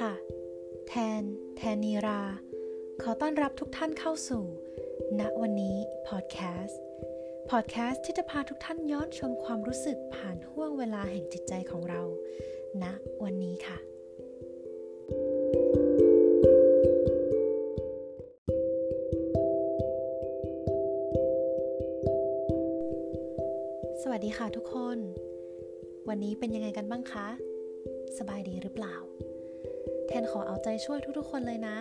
ค่ะ แทน แทนนีรา ขอต้อนรับทุกท่านเข้าสู่ ณ วันนี้พอดแคสต์ พอดแคสต์ที่จะพาทุกท่านย้อนชมความรู้สึกผ่านห่วงเวลาแห่งจิตใจของเรา ณ วันนี้ค่ะ สวัสดีค่ะทุกคน วันนี้เป็นยังไงกันบ้างคะ สบายดีหรือเปล่า แทนขอเอาใจช่วยทุกๆ คนเลยนะ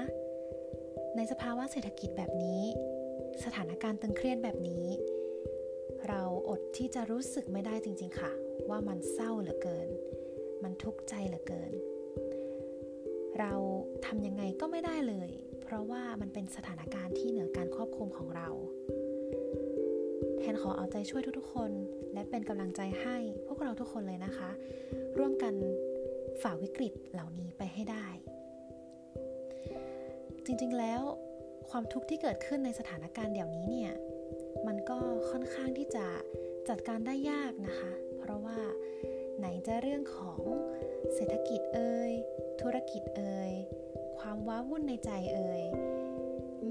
ในสภาวะเศรษฐกิจแบบนี้ สถานการณ์ตึงเครียดแบบนี้ เราอดที่จะรู้สึกไม่ได้จริงๆค่ะ ว่ามันเศร้าเหลือเกิน มันทุกข์ใจเหลือเกิน เราทำยังไงก็ไม่ได้เลย เพราะว่ามันเป็นสถานการณ์ที่เหนือการควบคุมของเราแทนขอเอาใจช่วยทุกๆ คน และเป็นกำลังใจให้พวกเราทุกคนเลยนะคะ ร่วมกัน ฝ่าวิกฤตเหล่านี้ไปให้ได้ จริงๆแล้วความทุกข์ที่เกิดขึ้นในสถานการณ์เดี๋ยวนี้เนี่ยมันก็ค่อนข้างที่จะจัดการได้ยากนะคะ เพราะว่าไหนจะเรื่องของเศรษฐกิจเอ่ยธุรกิจเอ่ยความว้าวุ่นในใจเอ่ยอ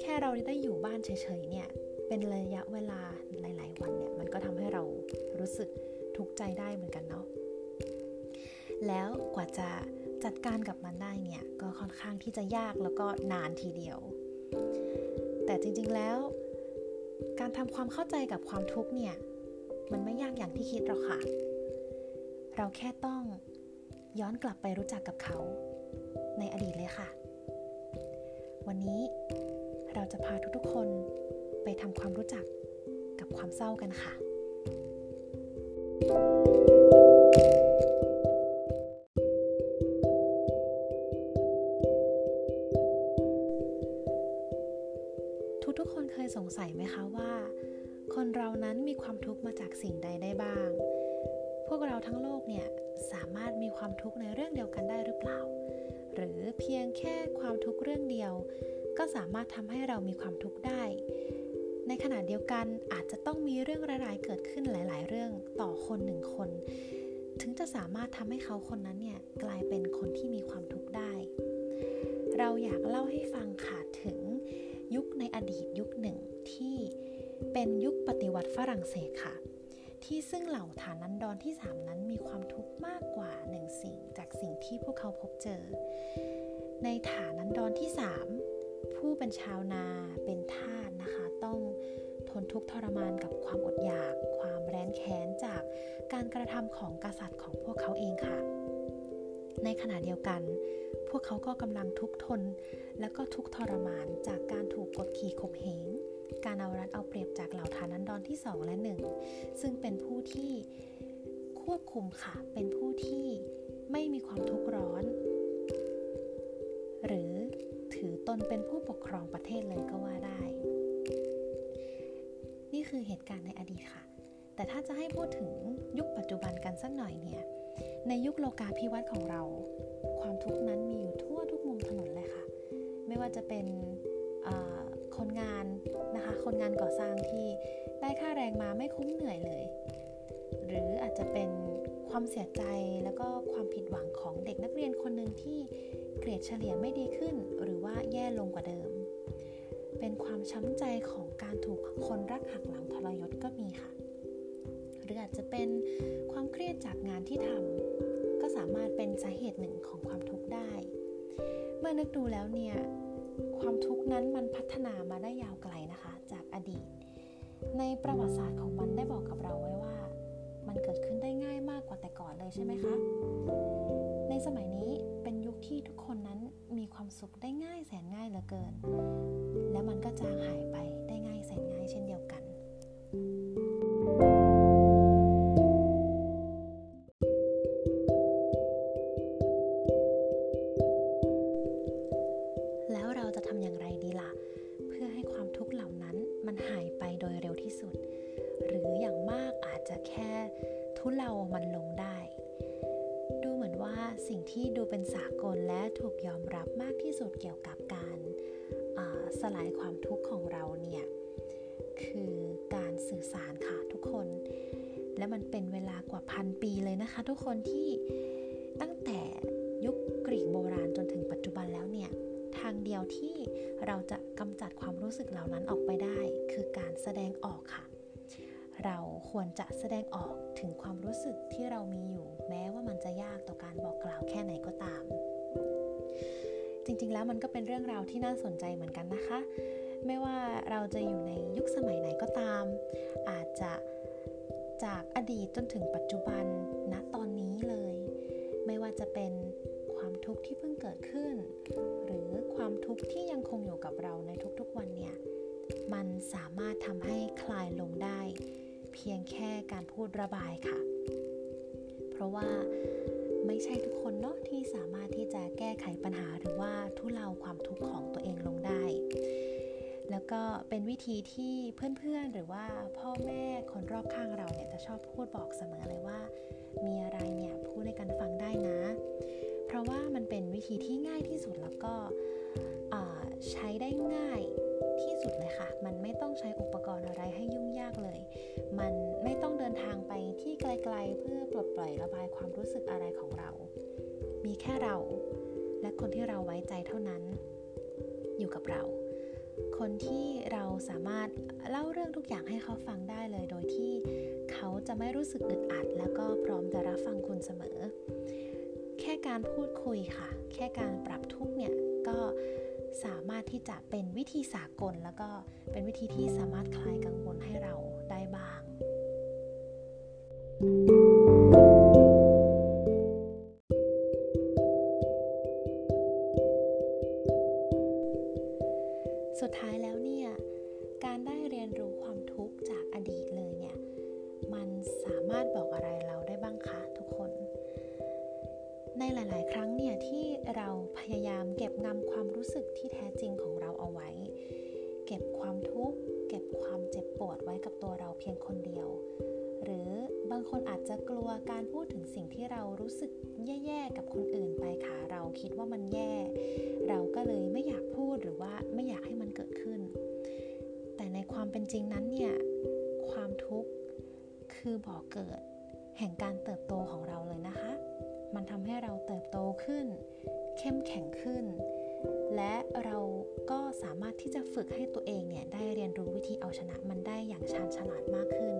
แค่เราได้อยู่บ้านเฉยๆเนี่ยเป็นระยะเวลาหลาย ๆ วันเนี่ยมันก็ทำให้เรารู้สึกทุกข์ใจได้เหมือนกันเนาะ แล้วกว่าจะจัดการกับมันได้เนี่ยก็ค่อนข้างที่จะยากแล้วก็นานทีเดียว แต่จริงๆแล้ว การทำความเข้าใจกับความทุกข์เนี่ยมันไม่ยากอย่างที่คิดหรอกค่ะ เราแค่ต้องย้อนกลับไปรู้จักกับเขา ในอดีตเลยค่ะ วันนี้เราจะพาทุกๆคนไปทำความรู้จักกับความเศร้ากันค่ะทุก ความทุกข์ในเรื่องเดียวกันได้หรือเปล่า หรือเพียงแค่ความทุกข์เรื่องเดียว ก็สามารถทำให้เรามีความทุกข์ได้ ในขณะเดียวกันอาจจะต้องมีเรื่องร้ายๆเกิดขึ้นหลาย ๆ เรื่องต่อคนหนึ่งคน ถึงจะสามารถทำให้เขาคนนั้นเนี่ยกลายเป็นคนที่มีความทุกข์ได้ เราอยากเล่าให้ฟังค่ะถึงยุคในอดีตยุคหนึ่งที่เป็นยุคปฏิวัติฝรั่งเศสค่ะ ที่ซึ่งเหล่าฐานันดรที่ 3 นั้นมีความทุกข์มากกว่าหนึ่งสิ่งจากสิ่งที่พวกเขาพบเจอ ในฐานันดรที่ 3 ผู้เป็นชาวนาเป็นทาสนะคะ ต้องทนทุกข์ทรมานกับความอดอยาก ความแร้นแค้นจากการกระทำของกษัตริย์ของพวกเขาเองค่ะ ในขณะเดียวกัน พวกเขาก็กำลังทุกข์ทน และก็ทุกข์ทรมานจากการถูกกดขี่ข่มเหง การเอารัดเอาเปรียบจากเหล่าฐานันดรที่ 2 และ 1 ซึ่งเป็นผู้ที่ควบคุมค่ะ เป็นผู้ที่ไม่มีความทุกข์ร้อน หรือถือตนเป็นผู้ปกครองประเทศเลยก็ว่าได้ นี่คือเหตุการณ์ในอดีตค่ะ แต่ถ้าจะให้พูดถึงยุคปัจจุบันกันสักหน่อยเนี่ย ในยุคโลกาภิวัตน์ของเรา ความทุกข์นั้นมีอยู่ทั่วทุกมุมถนนเลยค่ะ ไม่ว่าจะเป็น คนงานก่อสร้างที่ได้ค่าแรงมาไม่คุ้มเหนื่อยเลย หรืออาจจะเป็นความเสียใจแล้วก็ความผิดหวังของเด็กนักเรียนคนหนึ่งที่เกรดเฉลี่ยไม่ดีขึ้น หรือว่าแย่ลงกว่าเดิม เป็นความช้ำใจของการถูกคนรักหักหลังทรยศก็มีค่ะ หรืออาจจะเป็นความเครียดจากงานที่ทำก็สามารถเป็นสาเหตุหนึ่งของความทุกข์ได้ เมื่อนึกดูแล้วเนี่ย ความทุกข์นั้นมันพัฒนามาได้ยาวไกล ในประวัติศาสตร์ของมันได้บอกกับเราไว้ว่า มันเกิดขึ้นได้ง่ายมากกว่าแต่ก่อนเลยใช่ไหมคะ ในสมัยนี้เป็นยุคที่ทุกคนนั้นมีความสุขได้ง่ายแสนง่ายเหลือเกิน และมันก็จางหายไปได้ง่ายแสนง่ายเช่นเดียวกัน ทุเลามันลงได้ ดูเหมือนว่าสิ่งที่ดูเป็นสากลและถูกยอมรับมากที่สุดเกี่ยวกับการสลายความทุกข์ของเราเนี่ยคือการสื่อสารค่ะทุกคน และมันเป็นเวลากว่าพันปีเลยนะคะ ทุกคนที่ตั้งแต่ยุคกรีรีกโบราณจนถึงปัจจุบันแล้วเนี่ยทางเดียวที่เราจะกำจัดความรู้สึกเหล่านั้นออกไปได้ คือการแสดงออกค่ะ เราควรจะแสดงออกถึงความรู้สึกที่เรามีอยู่ แม้ว่ามันจะยากต่อการบอกกล่าวแค่ไหนก็ตาม จริงๆแล้วมันก็เป็นเรื่องราวที่น่าสนใจเหมือนกันนะคะ ไม่ว่าเราจะอยู่ในยุคสมัยไหนก็ตาม อาจจะจากอดีตจนถึงปัจจุบันณตอนนี้เลย ไม่ว่าจะเป็นความทุกข์ที่เพิ่งเกิดขึ้น หรือความทุกข์ที่ยังคงอยู่กับเราในทุกๆวันเนี่ยมันสามารถทำให้คลายลงได้ เพียงแค่การพูดระบายค่ะ เพราะว่าไม่ใช่ทุกคนเนาะที่สามารถที่จะแก้ไขปัญหาหรือว่าทุเลาความทุกข์ของตัวเองลงได้ แล้วก็เป็นวิธีที่เพื่อนๆหรือว่าพ่อแม่คนรอบข้างเราเนี่ยจะชอบพูดบอกเสมอเลยว่า มีอะไรเนี่ยพูดให้กันฟังได้นะ เพราะว่ามันเป็นวิธีที่ง่ายที่สุดแล้วก็ใช้ได้ง่าย สุดเลยค่ะ มันไม่ต้องใช้อุปกรณ์อะไรให้ยุ่งยากเลย มันไม่ต้องเดินทางไปที่ไกลๆ เพื่อปลดปล่อยระบายความรู้สึกอะไรของเรา มีแค่เรา และคนที่เราไว้ใจเท่านั้น อยู่กับเรา คนที่เราสามารถเล่าเรื่องทุกอย่างให้เขาฟังได้เลย โดยที่เขาจะไม่รู้สึกอึดอัด แล้วก็พร้อมจะรับฟังคุณเสมอ แค่การพูดคุยค่ะ แค่การปรับทุกเนี่ยก็ สามารถที่จะเป็นวิธีสากล แล้วก็เป็นวิธีที่สามารถคลายกังวลให้เราได้บ้าง สุดท้ายแล้วเนี่ย การได้เรียนรู้ความทุกข์จากอดีตเลยเนี่ย มันสามารถบอกอะไร ในหลาย ๆ ครั้งเนี่ยที่เราพยายามเก็บงำความรู้สึกที่แท้จริงของเราเอาไว้ เก็บความทุกข์เก็บความเจ็บปวดไว้กับตัวเราเพียงคนเดียว หรือบางคนอาจจะกลัวการพูดถึงสิ่งที่เรารู้สึกแย่ ๆ กับคนอื่นไปค่ะเราคิดว่ามันแย่ เราก็เลยไม่อยากพูดหรือว่าไม่อยากให้มันเกิดขึ้น แต่ในความเป็นจริงนั้นเนี่ยความทุกข์คือบ่อกเกิด แห่งการเติบโตของเราเลยนะคะ มันทำให้เราเติบโตขึ้น เข้มแข็งขึ้น และเราก็สามารถที่จะฝึกให้ตัวเองเนี่ยได้เรียนรู้วิธีเอาชนะมันได้อย่างชาญฉลาดมากขึ้น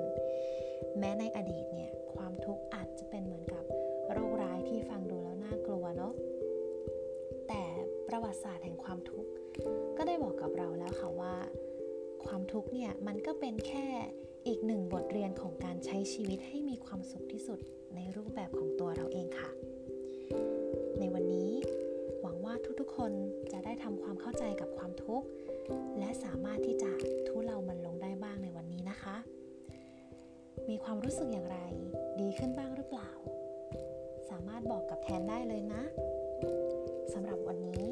แม้ในอดีตเนี่ยความทุกข์อาจจะเป็นเหมือนกับโรคร้ายที่ฟังดูแล้วน่ากลัวเนาะแต่ประวัติศาสตร์แห่งความทุกข์ก็ได้บอกกับเราแล้วค่ะว่า ความทุกข์เนี่ยมันก็เป็นแค่ อีกหนึ่งบทเรียนของการใช้ชีวิตให้มีความสุขที่สุดในรูปแบบของตัวเราเองค่ะ ในวันนี้หวังว่าทุกๆคนจะได้ทำความเข้าใจกับความทุกข์ และสามารถที่จะทุเลามันลงได้บ้างในวันนี้นะคะ มีความรู้สึกอย่างไร ดีขึ้นบ้างหรือเปล่า สามารถบอกกับแทนได้เลยนะสำหรับวันนี้